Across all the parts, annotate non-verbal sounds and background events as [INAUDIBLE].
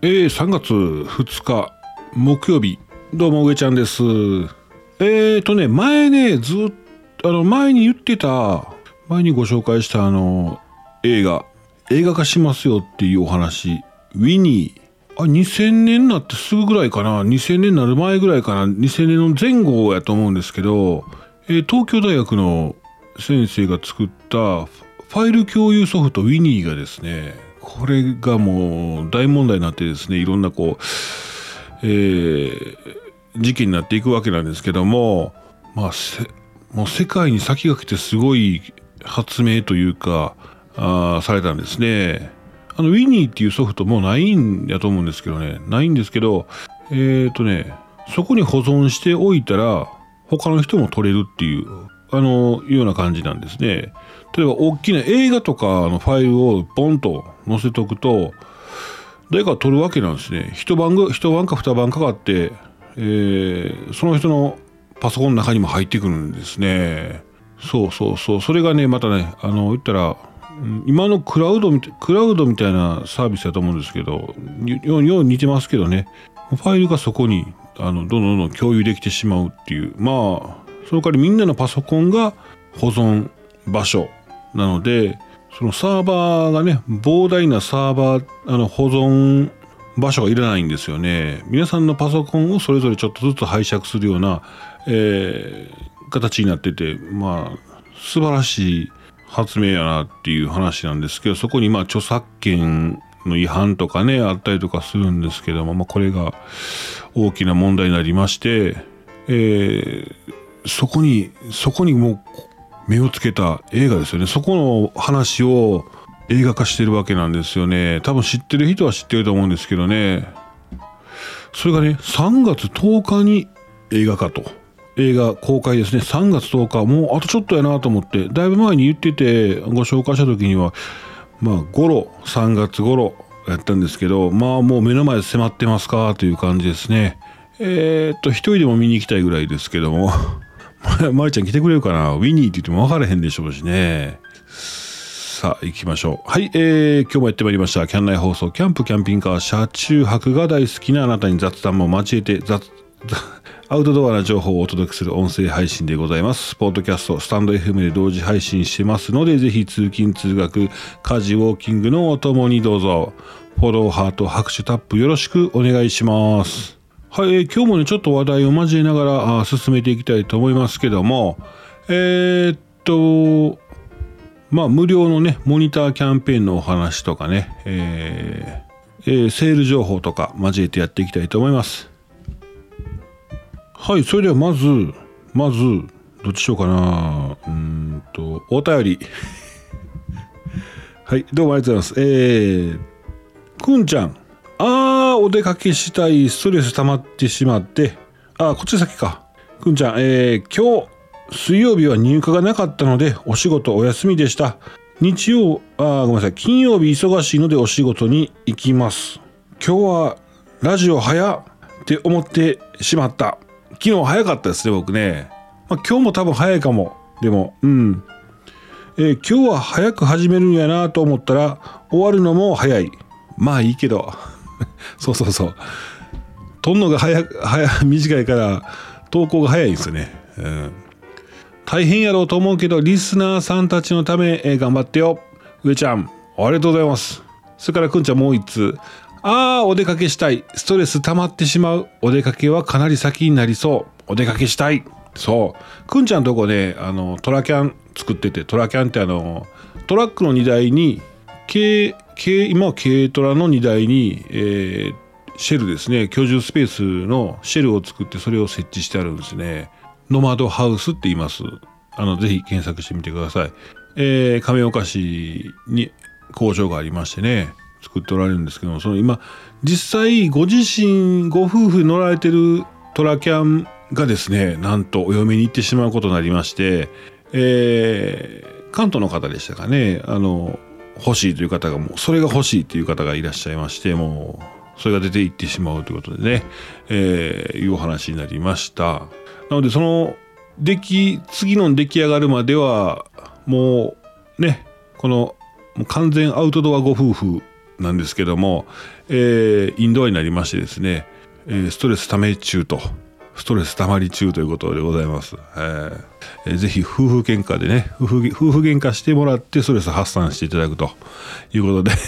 えー、3月2日木曜日。どうも上ちゃんです。えーとね前ねずっとあの前に言ってた前にご紹介したあの映画。映画化しますよっていうお話。ウィニーあ2000年になってすぐぐらいかな。2000年になる前ぐらいかな。2000年の前後やと思うんですけど、えー、東京大学の先生が作ったファイル共有ソフトウィニーがですねこれがもう大問題になってですねいろんなこう、えー、事件になっていくわけなんですけどもまあもう世界に先駆けてすごい発明というかあされたんですね。あのウィニーっていうソフトもうないんやと思うんですけどねないんですけどえっ、ー、とねそこに保存しておいたら他の人も撮れるっていうあのような感じなんですね。例えば大きな映画とかのファイルをポンと載せておくと誰か撮るわけなんですね。一晩一晩か二晩かかって、えー、その人のパソコンの中にも入ってくるんですね。そうそうそう。それがね、またね、あの、言ったら、今のクラウドみたクラウドみたいなサービスだと思うんですけど、よう似てますけどね、ファイルがそこにあのどんどんどん共有できてしまうっていう、まあ、その代わりみんなのパソコンが保存場所なのでそのサーバーがね膨大なサーバーあの保存場所がいらないんですよね。皆さんのパソコンをそれぞれちょっとずつ拝借するような、えー、形になっててまあ素晴らしい発明やなっていう話なんですけどそこにまあ著作権の違反とかねあったりとかするんですけども、まあ、これが大きな問題になりまして、えー、そこにそこにもう目をつけた映画ですよね。そこの話を映画化してるわけなんですよね。多分知ってる人は知ってると思うんですけどね。それがね3月10日に映画化と。映画公開ですね。3月10日もうあとちょっとやなと思って。だいぶ前に言っててご紹介した時にはまあゴロ3月頃やったんですけどまあもう目の前で迫ってますか？という感じですね。えー、っと一人でも見に行きたいぐらいですけども。[LAUGHS] まりちゃん来てくれるかな？ウィニーって言っても分からへんでしょうしね。さあ、行きましょう。はい、えー、今日もやってまいりました。キャン内放送、キャンプ、キャンピングカー、車中泊が大好きなあなたに雑談も交えて、雑、[LAUGHS] アウトドアな情報をお届けする音声配信でございます。ポッドキャスト、スタンド FM で同時配信してますので、ぜひ通勤、通学、家事、ウォーキングのお供にどうぞ。フォロー、ハート、拍手、タップよろしくお願いします。はい、えー、今日もね、ちょっと話題を交えながらあ進めていきたいと思いますけども、えー、っと、まあ、無料のね、モニターキャンペーンのお話とかね、えーえー、セール情報とか交えてやっていきたいと思います。はい、それではまず、まず、どっちしようかな。うんと、お便り。はい、どうもありがとうございます。えー、くんちゃん。あー、お出かけしたい、ストレス溜まってしまって、あ、こっち先か。くんちゃん、えー、今日、水曜日は入荷がなかったので、お仕事お休みでした。日曜、あごめんなさい、金曜日忙しいのでお仕事に行きます。今日はラジオ早って思ってしまった。昨日早かったですね、僕ね。まあ、今日も多分早いかも。でも、うん。えー、今日は早く始めるんやなと思ったら、終わるのも早い。まあいいけど。[LAUGHS] そうそうそう。撮んのが早早 [LAUGHS] 短いから投稿が早いんですよね、うん、大変やろうと思うけどリスナーさんたちのため、えー、頑張ってよ。上ちゃんありがとうございます。それからくんちゃんもう一通ああお出かけしたい。ストレス溜まってしまう。お出かけはかなり先になりそう。お出かけしたい。そう。くんちゃんとこねあのトラキャン作っててトラキャンってあのトラックの荷台に軽今は軽トラの荷台に、えー、シェルですね。居住スペースのシェルを作ってそれを設置してあるんですね。ノマドハウスって言います。あのぜひ検索してみてください、えー、亀岡市に工場がありましてね作っておられるんですけどもその今実際ご自身ご夫婦乗られてるトラキャンがですねなんとお嫁に行ってしまうことになりまして、えー、関東の方でしたかね。あの欲しいという方がもうそれが欲しいという方がいらっしゃいましてもうそれが出ていってしまうということでね、えー、いうお話になりました。なのでその出来次の出来上がるまではもうねこの完全アウトドアご夫婦なんですけども、えー、インドアになりましてですね、えー、ストレスため中と。ストレス溜まり中ということでございます。えー、ぜひ夫婦喧嘩でね夫婦、夫婦喧嘩してもらってストレス発散していただくということで [LAUGHS]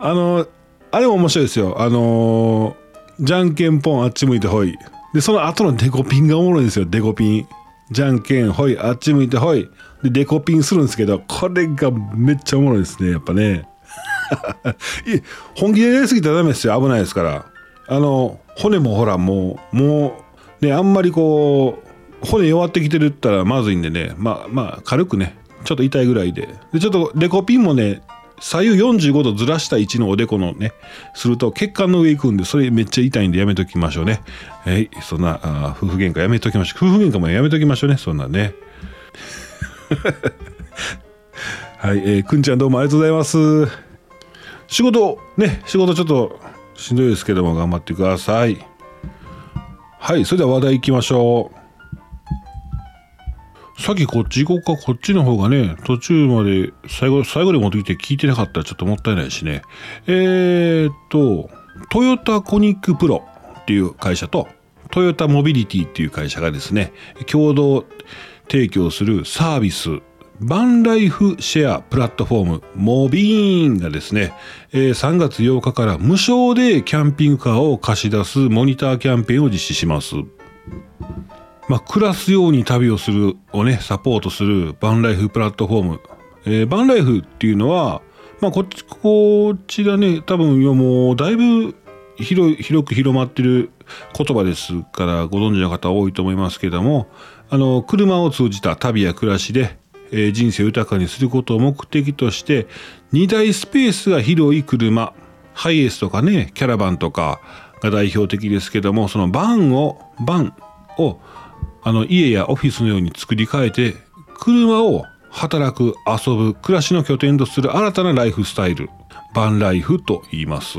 あの、あれも面白いですよ。あの、じゃんけんぽんあっち向いてほい。で、その後のデコピンがおもろいんですよ、デコピン。じゃんけんほい、あっち向いてほい。で、デコピンするんですけど、これがめっちゃおもろいですね、やっぱね。[LAUGHS] い本気でやりすぎたらダメですよ、危ないですから。あの、骨もほら、もう、もう、ね、あんまりこう、骨弱ってきてるったらまずいんでね、まあまあ、軽くね、ちょっと痛いぐらいで。で、ちょっとデコピンもね、左右45度ずらした位置のおでこのね、すると血管の上行くんで、それめっちゃ痛いんでやめときましょうね。はい、そんな、あ夫婦喧嘩やめときましょう。夫婦喧嘩もやめときましょうね、そんなね。[LAUGHS] はい、えー、くんちゃんどうもありがとうございます。仕事、ね、仕事ちょっとしんどいですけども頑張ってください。はい、それでは話題行きましょう。さっきこっち行こうか、こっちの方がね、途中まで最後、最後に持ってきて聞いてなかったらちょっともったいないしね。えー、っと、トヨタコニックプロっていう会社と、トヨタモビリティっていう会社がですね、共同提供するサービス、バンライフシェアプラットフォーム、モビーンがですね、えー、3月8日から無償でキャンピングカーを貸し出すモニターキャンペーンを実施します。まあ、暮らすように旅をするをね、サポートするバンライフプラットフォーム。えー、バンライフっていうのは、まあ、こっち、こちらね、多分、もう、だいぶ広広く広まってる言葉ですからご存知の方多いと思いますけども、あの、車を通じた旅や暮らしで、えー、人生を豊かにすることを目的として、2台スペースが広い車、ハイエースとかね、キャラバンとかが代表的ですけども、そのバンを、バンをあの家やオフィスのように作り変えて車を働く遊ぶ暮らしの拠点とする新たなライフスタイルバンライフと言います。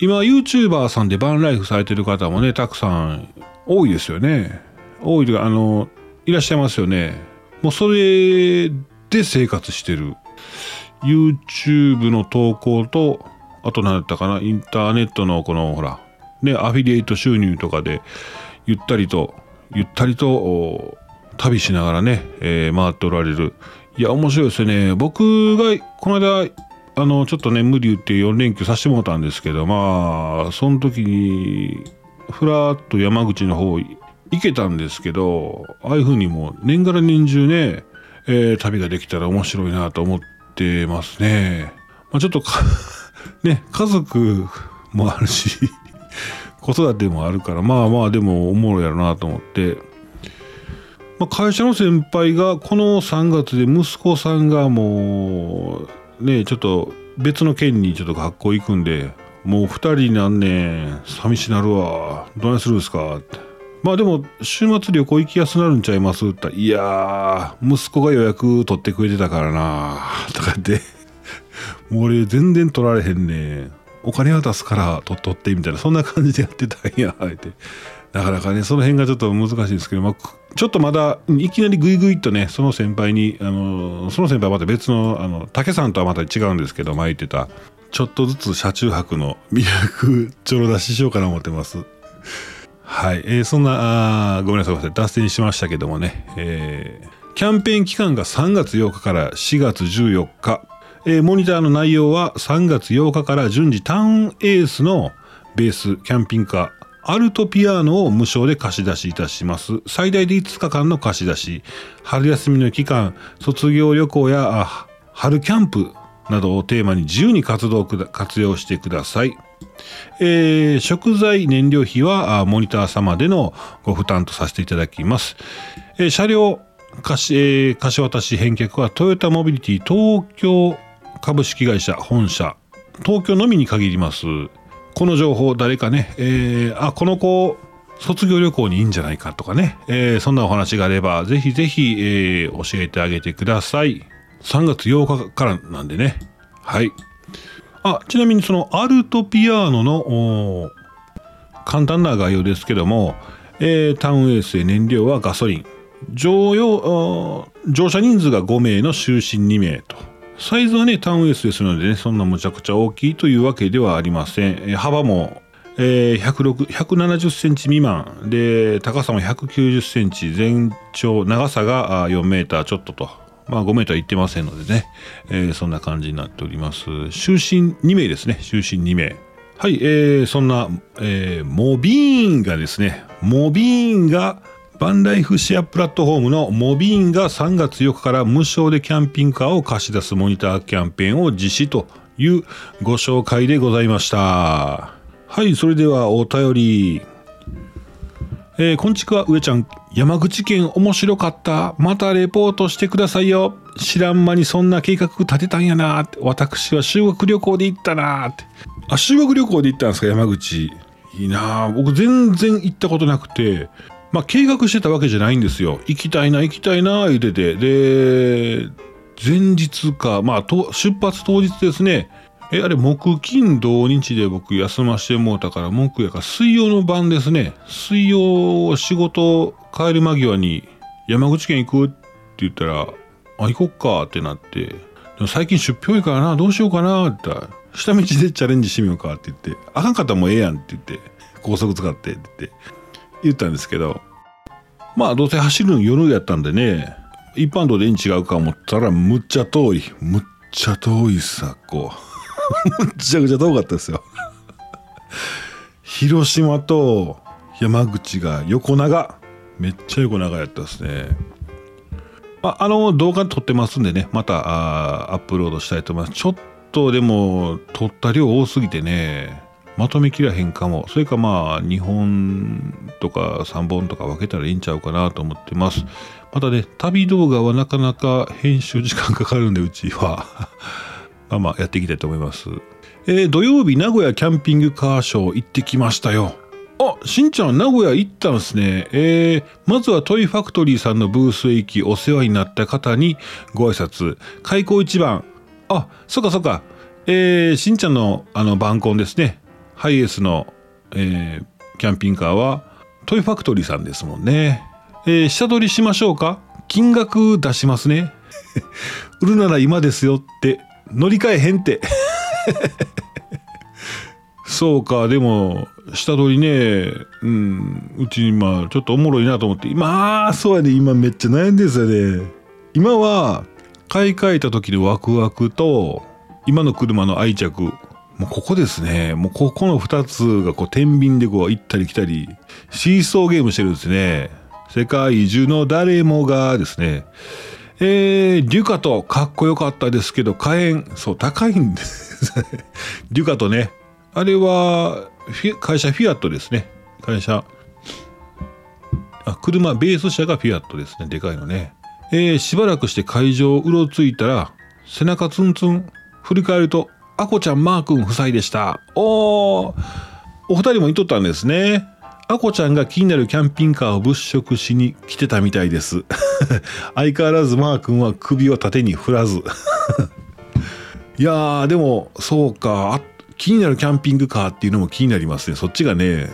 今 YouTuber さんでバンライフされてる方もねたくさん多いですよね。多いとあのいらっしゃいますよね。もうそれで生活してる。YouTube の投稿とあと何だったかな？インターネットのこのほらねアフィリエイト収入とかでゆったりとゆったりと旅しながらね、えー、回っておられる。いや面白いですね。僕がこの間あのちょっとね無理言って4連休させてもらったんですけどまあその時にふらっと山口の方行けたんですけどああいうふうにも年がら年中ね、えー、旅ができたら面白いなと思ってますね。まあ、ちょっと [LAUGHS] ね家族もあるし [LAUGHS] 子育てもあるからまあまあでもおもろいやろなと思って、まあ、会社の先輩がこの3月で息子さんがもうねちょっと別の県にちょっと学校行くんでもう2人になんねん。寂しなるわ。どないするんですかって。まあでも週末旅行行きやすくなるんちゃいます？って言ったいやー息子が予約取ってくれてたからな [LAUGHS] とか言って。[LAUGHS] もう俺全然取られへんねお金渡すから取っとってみたいな。そんな感じでやってたんや。あえて。なかなかねその辺がちょっと難しいんですけど、まあ、ちょっとまだいきなりグイグイとねその先輩にあのその先輩はまた別のあの竹さんとはまた違うんですけど巻いてた。ちょっとずつ車中泊の魅力ちょろ出ししようかな思ってます。はい、えー、そんなあごめんなさい脱線しましたけどもね、えー、キャンペーン期間が3月8日から4月14日。えー、モニターの内容は3月8日から順次タウンエースのベースキャンピングカーアルトピアーノを無償で貸し出しいたします。最大で5日間の貸し出し、春休みの期間、卒業旅行や春キャンプなどをテーマに自由に活動活用してください。えー、食材燃料費はモニター様でのご負担とさせていただきます。えー、車両貸し,、えー、貸し渡し返却はトヨタモビリティ東京株式会社本社東京のみに限ります。この情報誰かね、えー、あこの子卒業旅行にいいんじゃないかとかね、えー、そんなお話があればぜひぜひ、えー、教えてあげてください。3月8日からなんでね。はい。あちなみにそのアルトピアーノの簡単な概要ですけども、えー、タウンエースへ燃料はガソリン乗用乗車人数が5名の就寝2名とサイズはね、タウン S ですのでね、そんなむちゃくちゃ大きいというわけではありません。え幅も、えー、170センチ未満で、高さも190センチ、全長、長さが4メーターちょっとと。まあ5メーターいってませんのでね、えー、そんな感じになっております。終身2名ですね、終身2名。はい、えー、そんな、えー、モビーンがですね、モビーンがバンライフシェアプラットフォームのモビーンが3月4日から無償でキャンピングカーを貸し出すモニターキャンペーンを実施というご紹介でございました。はい、それではお便り。えー、こんちくわ上ちゃん、山口県面白かった。またレポートしてくださいよ。知らん間にそんな計画立てたんやな私は修学旅行で行ったなってあ修学旅行で行ったんですか？山口いいな僕全然行ったことなくてまあ、計画してたわけじゃないんですよ。行きたいな、行きたいな、言うてて。で、前日か、まあ、と出発当日ですね。え、あれ、木、金、土日で僕休ましてもうたから、木やから水曜の晩ですね。水曜仕事帰る間際に、山口県行くって言ったら、あ、行こっかってなって、でも最近出費多いからな、どうしようかなって言ったら、下道でチャレンジしてみようかって言って、あかんかったらもうええやんって言って、高速使ってって言って。言ったんですけど、まあどうせ走るの夜やったんでね、一般道でに違うか思ったらむっちゃ遠い。むっちゃ遠いさ、こう。むっちゃくちゃ遠かったですよ。広島と山口が横長。めっちゃ横長やったですね。ああの動画撮ってますんでね、またアップロードしたいと思います。ちょっとでも撮った量多すぎてね、まとめきらへんかも。それかまあ、2本とか3本とか分けたらいいんちゃうかなと思ってます。またね、旅動画はなかなか編集時間かかるんで、うちはまあまあ、やっていきたいと思います。えー、土曜日、名古屋キャンピングカーショー行ってきましたよ。あ、しんちゃん、名古屋行ったんですね。えー、まずはトイファクトリーさんのブースへ行き、お世話になった方にご挨拶。開口一番。あ、そっかそっか。えー、しんちゃんのあの晩婚ですね。ハイエースの、えー、キャンピングカーはトイファクトリーさんですもんね。えー、下取りしましょうか？金額出しますね。[LAUGHS] 売るなら今ですよって乗り換えへんって。[LAUGHS] そうか、でも、下取りね、うん、うち今、ちょっとおもろいなと思って、まあ、そうやね、今めっちゃ悩んでるんですよね。今は、買い替えた時のワクワクと、今の車の愛着、もうここですね。もうここの2つがこう天秤でこう行ったり来たり、シーソーゲームしてるんですね。世界中の誰もがですね。えー、デュカトかっこよかったですけど、火炎、そう、高いんですデュカトね。あれは、会社フィアットですね。会社。あ、車、ベース車がフィアットですね。でかいのね。えー、しばらくして会場をうろついたら、背中ツンツン、振り返ると、あこちゃん、マー君夫妻でした。おー、お二人もいとったんですね。あこちゃんが気になるキャンピングカーを物色しに来てたみたいです。[LAUGHS] 相変わらずマー君は首を縦に振らず。[LAUGHS] いやー、でも、そうか。気になるキャンピングカーっていうのも気になりますね。そっちがね、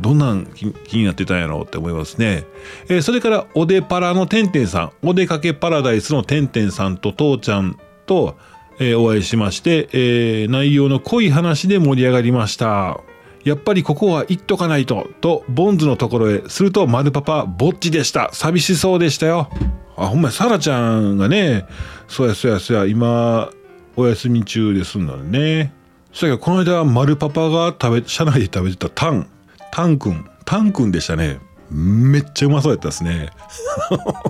どんなん気になってたんやろうって思いますね。えー、それから、おでパラのてんてんさん、お出かけパラダイスのてんてんさんと父ちゃんと、えー、お会いしまして、えー、内容の濃い話で盛り上がりました。やっぱりここは行っとかないと、と、ボンズのところへ、すると、丸パパ、ぼっちでした。寂しそうでしたよ。あ、ほんまや、サラちゃんがね、そうや、そうや、そうや、今、お休み中ですんだね。そやけど、この間、丸パパが食べ、車内で食べてたタン、タンくん、タンくんでしたね。めっちゃうまそうやったですね。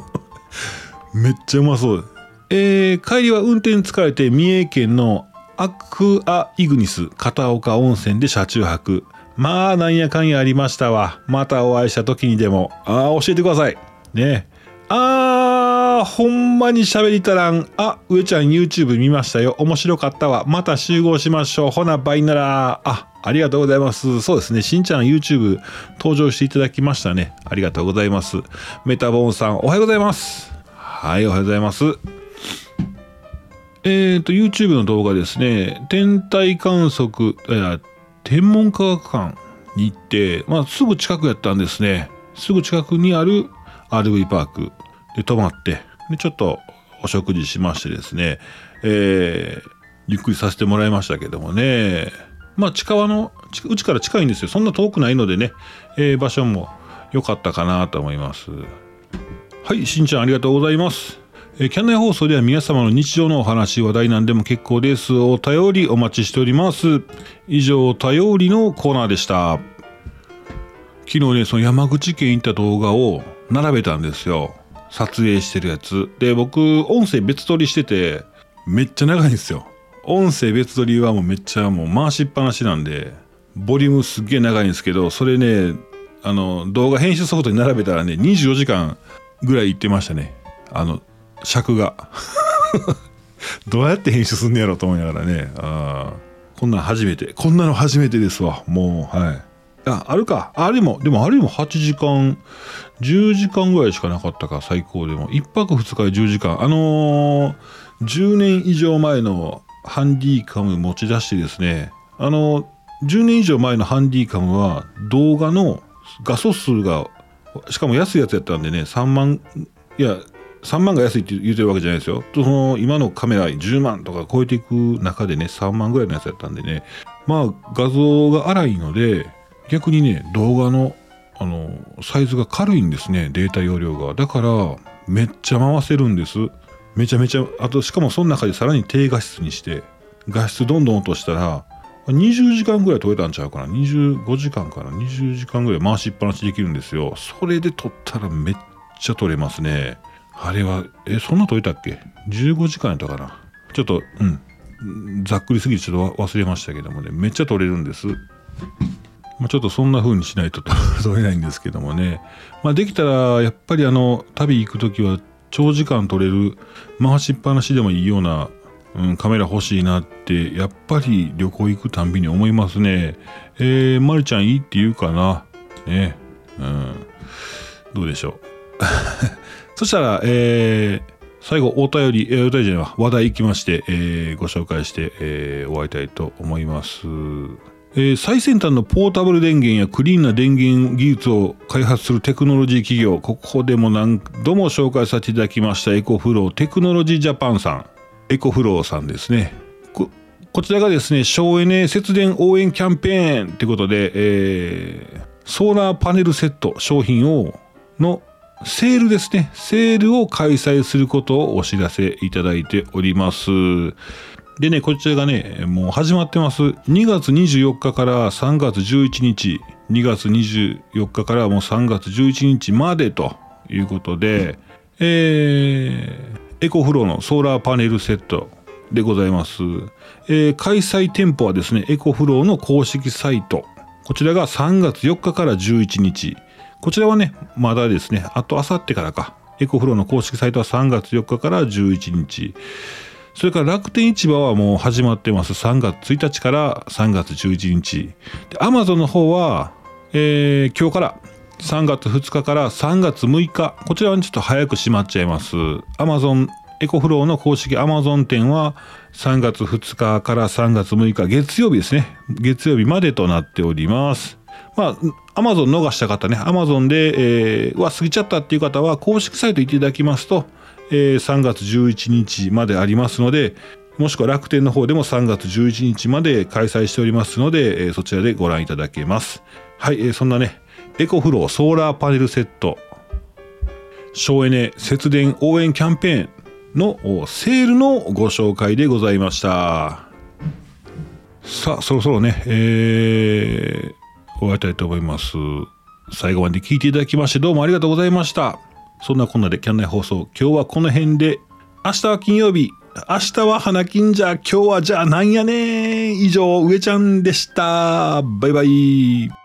[LAUGHS] めっちゃうまそう。えー、帰りは運転疲れて三重県のアクアイグニス片岡温泉で車中泊。まあ、なんやかんやありましたわ。またお会いした時にでも。ああ、教えてください。ねあー、ほんまに喋りたらん。あ、上ちゃん YouTube 見ましたよ。面白かったわ。また集合しましょう。ほな、バイなら。あ、ありがとうございます。そうですね。しんちゃん YouTube 登場していただきましたね。ありがとうございます。メタボーンさん、おはようございます。はい、おはようございます。えっ、ー、と、YouTube の動画ですね、天体観測、え天文科学館に行って、まあ、すぐ近くやったんですね。すぐ近くにある RV パークで泊まって、でちょっとお食事しましてですね、えー、ゆっくりさせてもらいましたけどもね。まあ、近場の、うちから近いんですよ。そんな遠くないのでね、えー、場所も良かったかなと思います。はい、しんちゃんありがとうございます。えー、キャンナイ放送では皆様の日常のお話、話題なんでも結構です。お便りお待ちしております。以上、お便りのコーナーでした。昨日ね、その山口県行った動画を並べたんですよ。撮影してるやつ。で、僕、音声別撮りしてて、めっちゃ長いんですよ。音声別撮りはもうめっちゃもう回しっぱなしなんで、ボリュームすっげえ長いんですけど、それね、あの、動画編集ソフトに並べたらね、24時間ぐらい行ってましたね。あの、尺が。どうやって編集すんねやろと思いながらね。あこんなん初めて。こんなの初めてですわ。もう、はい。あ、あるか。あれも、でもあれも8時間、10時間ぐらいしかなかったか、最高でも。1泊2日で10時間。あのー、10年以上前のハンディカム持ち出してですね、あのー、10年以上前のハンディカムは動画の画素数が、しかも安いやつやったんでね、3万、いや、3万が安いって言うてるわけじゃないですよ。その今のカメラ10万とか超えていく中でね、3万ぐらいのやつやったんでね、まあ画像が荒いので、逆にね、動画の、あの、サイズが軽いんですね、データ容量が。だから、めっちゃ回せるんです。めちゃめちゃ、あと、しかもその中でさらに低画質にして、画質どんどん落としたら、20時間ぐらい撮れたんちゃうかな ?25 時間かな ?20 時間ぐらい回しっぱなしできるんですよ。それで撮ったらめっちゃ撮れますね。あれは、え、そんな撮れたっけ ?15 時間やったかなちょっと、うん。ざっくりすぎてちょっと忘れましたけどもね、めっちゃ撮れるんです。まあ、ちょっとそんな風にしないと [LAUGHS] 取れないんですけどもね。まあ、できたら、やっぱりあの、旅行く時は長時間撮れる、回しっぱなしでもいいような、うん、カメラ欲しいなって、やっぱり旅行行くたんびに思いますね。えー、まるちゃんいいって言うかな。ね。うん。どうでしょう？そしたら、えー、最後、お便り、えー、お便りじゃない、話題行きまして、えー、ご紹介して、えー、終わりたいと思います。えー、最先端のポータブル電源やクリーンな電源技術を開発するテクノロジー企業、ここでも何度も紹介させていただきましたエコフローテクノロジージャパンさん、エコフローさんですね。ここちらがですね、省エネ節電応援キャンペーンということで、えー、ソーラーパネルセット商品を、のセールですね。セールを開催することをお知らせいただいております。でね、こちらがね、もう始まってます。2月24日から3月11日、2月24日からもう3月11日までということで、えー、エコフローのソーラーパネルセットでございます。えー、開催店舗はですね、エコフローの公式サイト。こちらが3月4日から11日。こちらはね、まだですね、あとあさってからか。EcoFlow の公式サイトは3月4日から11日。それから楽天市場はもう始まってます。3月1日から3月11日。で、アマゾンの方は、えー、今日から3月2日から3月6日。こちらはちょっと早く閉まっちゃいます。アマゾン EcoFlow の公式アマゾン店は3月2日から3月6日月曜日ですね。月曜日までとなっております。まあ、アマゾン逃した方ね、アマゾンで、えー、は過ぎちゃったっていう方は公式サイト行っていただきますと、えー、3月11日までありますので、もしくは楽天の方でも3月11日まで開催しておりますので、えー、そちらでご覧いただけます。はい、えー、そんなね、エコフローソーラーパネルセット、省エネ節電応援キャンペーンのセールのご紹介でございました。さあ、そろそろね、えー、終わりたいと思います。最後まで聞いていただきましてどうもありがとうございました。そんなこんなでキャンナイ放送、今日はこの辺で、明日は金曜日、明日は花金じゃ、今日はじゃあなんやね以上、上ちゃんでした。バイバイ。